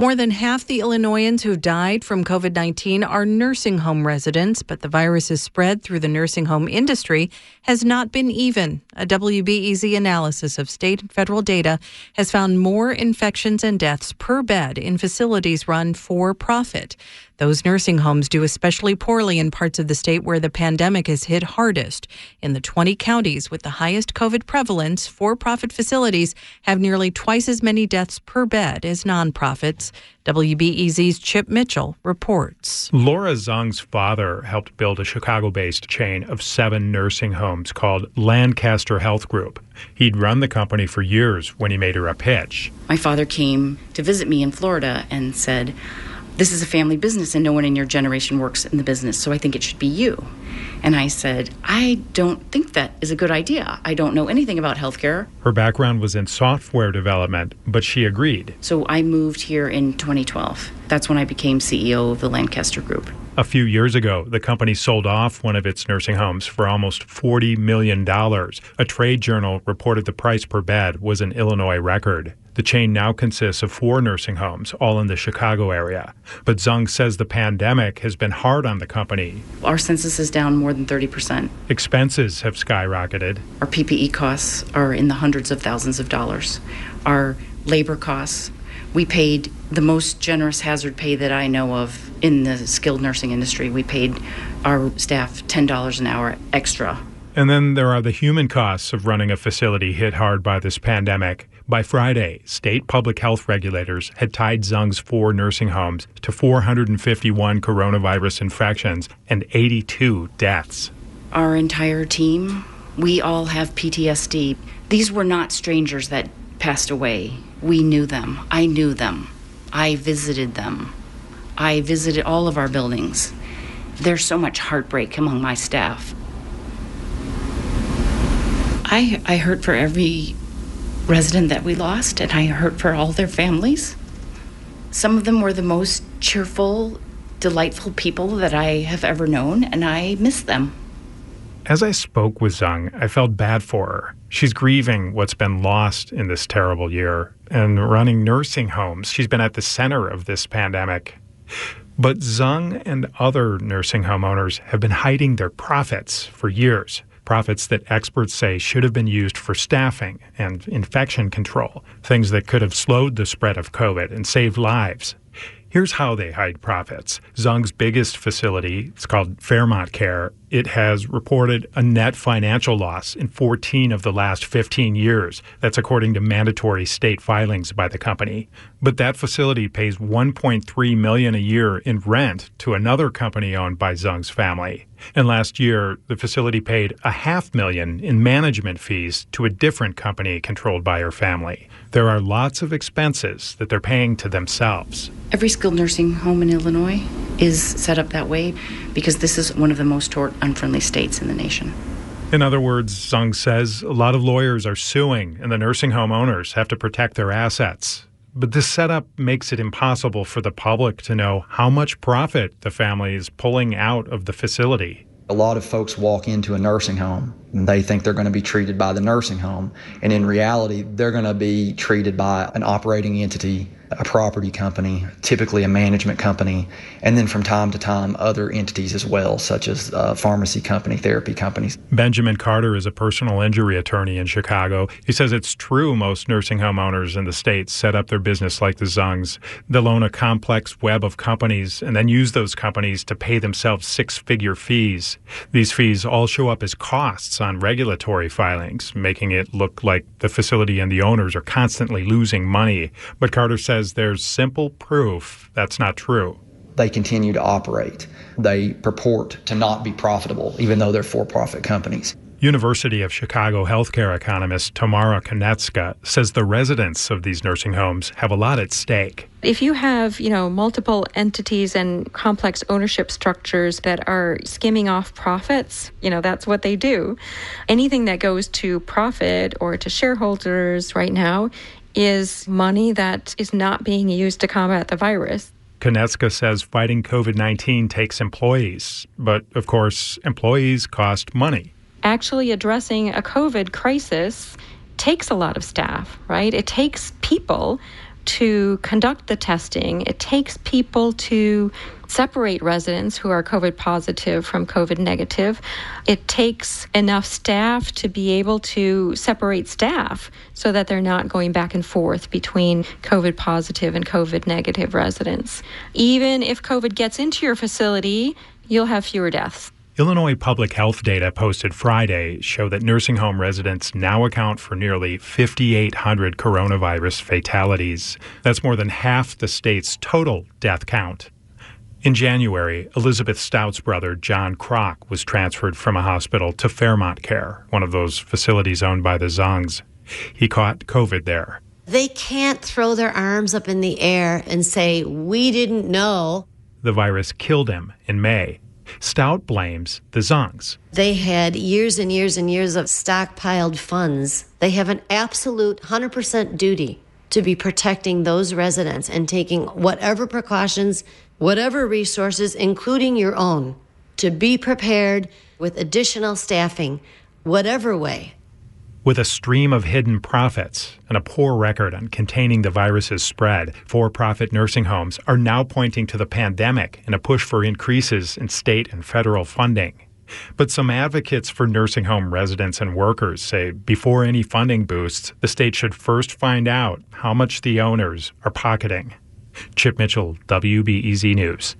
More than half the Illinoisans who've died from COVID 19 are nursing home residents, but the virus's spread through the nursing home industry has not been even. A WBEZ analysis of state and federal data has found more infections and deaths per bed in facilities run for profit. Those nursing homes do especially poorly in parts of the state where the pandemic has hit hardest. In the 20 counties with the highest COVID prevalence, for profit facilities have nearly twice as many deaths per bed as nonprofits. WBEZ's Chip Mitchell reports. Laura Zung's father helped build a Chicago based chain of seven nursing homes called Lancaster Health Group. He'd run the company for years when he made her a pitch. My father came to visit me in Florida and said, this is a family business and no one in your generation works in the business, so I think it should be you. And I said, I don't think that is a good idea. I don't know anything about healthcare. Her background was in software development, but she agreed. So I moved here in 2012. That's when I became CEO of the Lancaster Group. A few years ago, the company sold off one of its nursing homes for almost $40 million. A trade journal reported the price per bed was an Illinois record. The chain now consists of four nursing homes, all in the Chicago area. But Zung says the pandemic has been hard on the company. Our census is down more than 30%. Expenses have skyrocketed. Our PPE costs are in the hundreds of thousands of dollars. Our labor costs, we paid the most generous hazard pay that I know of in the skilled nursing industry. We paid our staff $10 an hour extra. And then there are the human costs of running a facility hit hard by this pandemic. By Friday, state public health regulators had tied Zung's four nursing homes to 451 coronavirus infections and 82 deaths. Our entire team, we all have PTSD. These were not strangers that passed away. We knew them. I knew them. I visited them. I visited all of our buildings. There's so much heartbreak among my staff. I, I hurt for every resident that we lost, and I hurt for all their families. Some of them were the most cheerful, delightful people that I have ever known, and I miss them. As I spoke with Zung, I felt bad for her. She's grieving what's been lost in this terrible year and running nursing homes. She's been at the center of this pandemic. But Zung and other nursing home owners have been hiding their profits for years profits that experts say should have been used for staffing and infection control, things that could have slowed the spread of COVID and saved lives. Here's how they hide profits. Zung's biggest facility, it's called Fairmont Care, it has reported a net financial loss in 14 of the last 15 years. That's according to mandatory state filings by the company. But that facility pays 1.3 million a year in rent to another company owned by Zung's family. And last year, the facility paid a half million in management fees to a different company controlled by her family. There are lots of expenses that they're paying to themselves. Every skilled nursing home in Illinois is set up that way because this is one of the most tort unfriendly states in the nation. In other words, Zung says a lot of lawyers are suing, and the nursing home owners have to protect their assets. But this setup makes it impossible for the public to know how much profit the family is pulling out of the facility. A lot of folks walk into a nursing home and they think they're going to be treated by the nursing home. And in reality, they're going to be treated by an operating entity a property company, typically a management company, and then from time to time other entities as well, such as uh, pharmacy company, therapy companies. Benjamin Carter is a personal injury attorney in Chicago. He says it's true most nursing home owners in the state set up their business like the Zungs. They'll own a complex web of companies and then use those companies to pay themselves six figure fees. These fees all show up as costs on regulatory filings, making it look like the facility and the owners are constantly losing money. But Carter says says there's simple proof that's not true. They continue to operate. They purport to not be profitable, even though they're for profit companies. University of Chicago healthcare economist Tamara Konetzka says the residents of these nursing homes have a lot at stake. If you have, you know, multiple entities and complex ownership structures that are skimming off profits, you know, that's what they do. Anything that goes to profit or to shareholders right now is money that is not being used to combat the virus. Konetzka says fighting COVID 19 takes employees, but of course, employees cost money. Actually, addressing a COVID crisis takes a lot of staff, right? It takes people to conduct the testing. It takes people to separate residents who are COVID positive from COVID negative. It takes enough staff to be able to separate staff so that they're not going back and forth between COVID positive and COVID negative residents. Even if COVID gets into your facility, you'll have fewer deaths. Illinois public health data posted Friday show that nursing home residents now account for nearly 5,800 coronavirus fatalities. That's more than half the state's total death count. In January, Elizabeth Stout's brother, John Kroc, was transferred from a hospital to Fairmont Care, one of those facilities owned by the Zungs. He caught COVID there. They can't throw their arms up in the air and say, We didn't know. The virus killed him in May. Stout blames the Zungs. They had years and years and years of stockpiled funds. They have an absolute 100% duty to be protecting those residents and taking whatever precautions, whatever resources, including your own, to be prepared with additional staffing, whatever way. With a stream of hidden profits and a poor record on containing the virus's spread, for profit nursing homes are now pointing to the pandemic and a push for increases in state and federal funding. But some advocates for nursing home residents and workers say before any funding boosts, the state should first find out how much the owners are pocketing. Chip Mitchell, WBEZ News.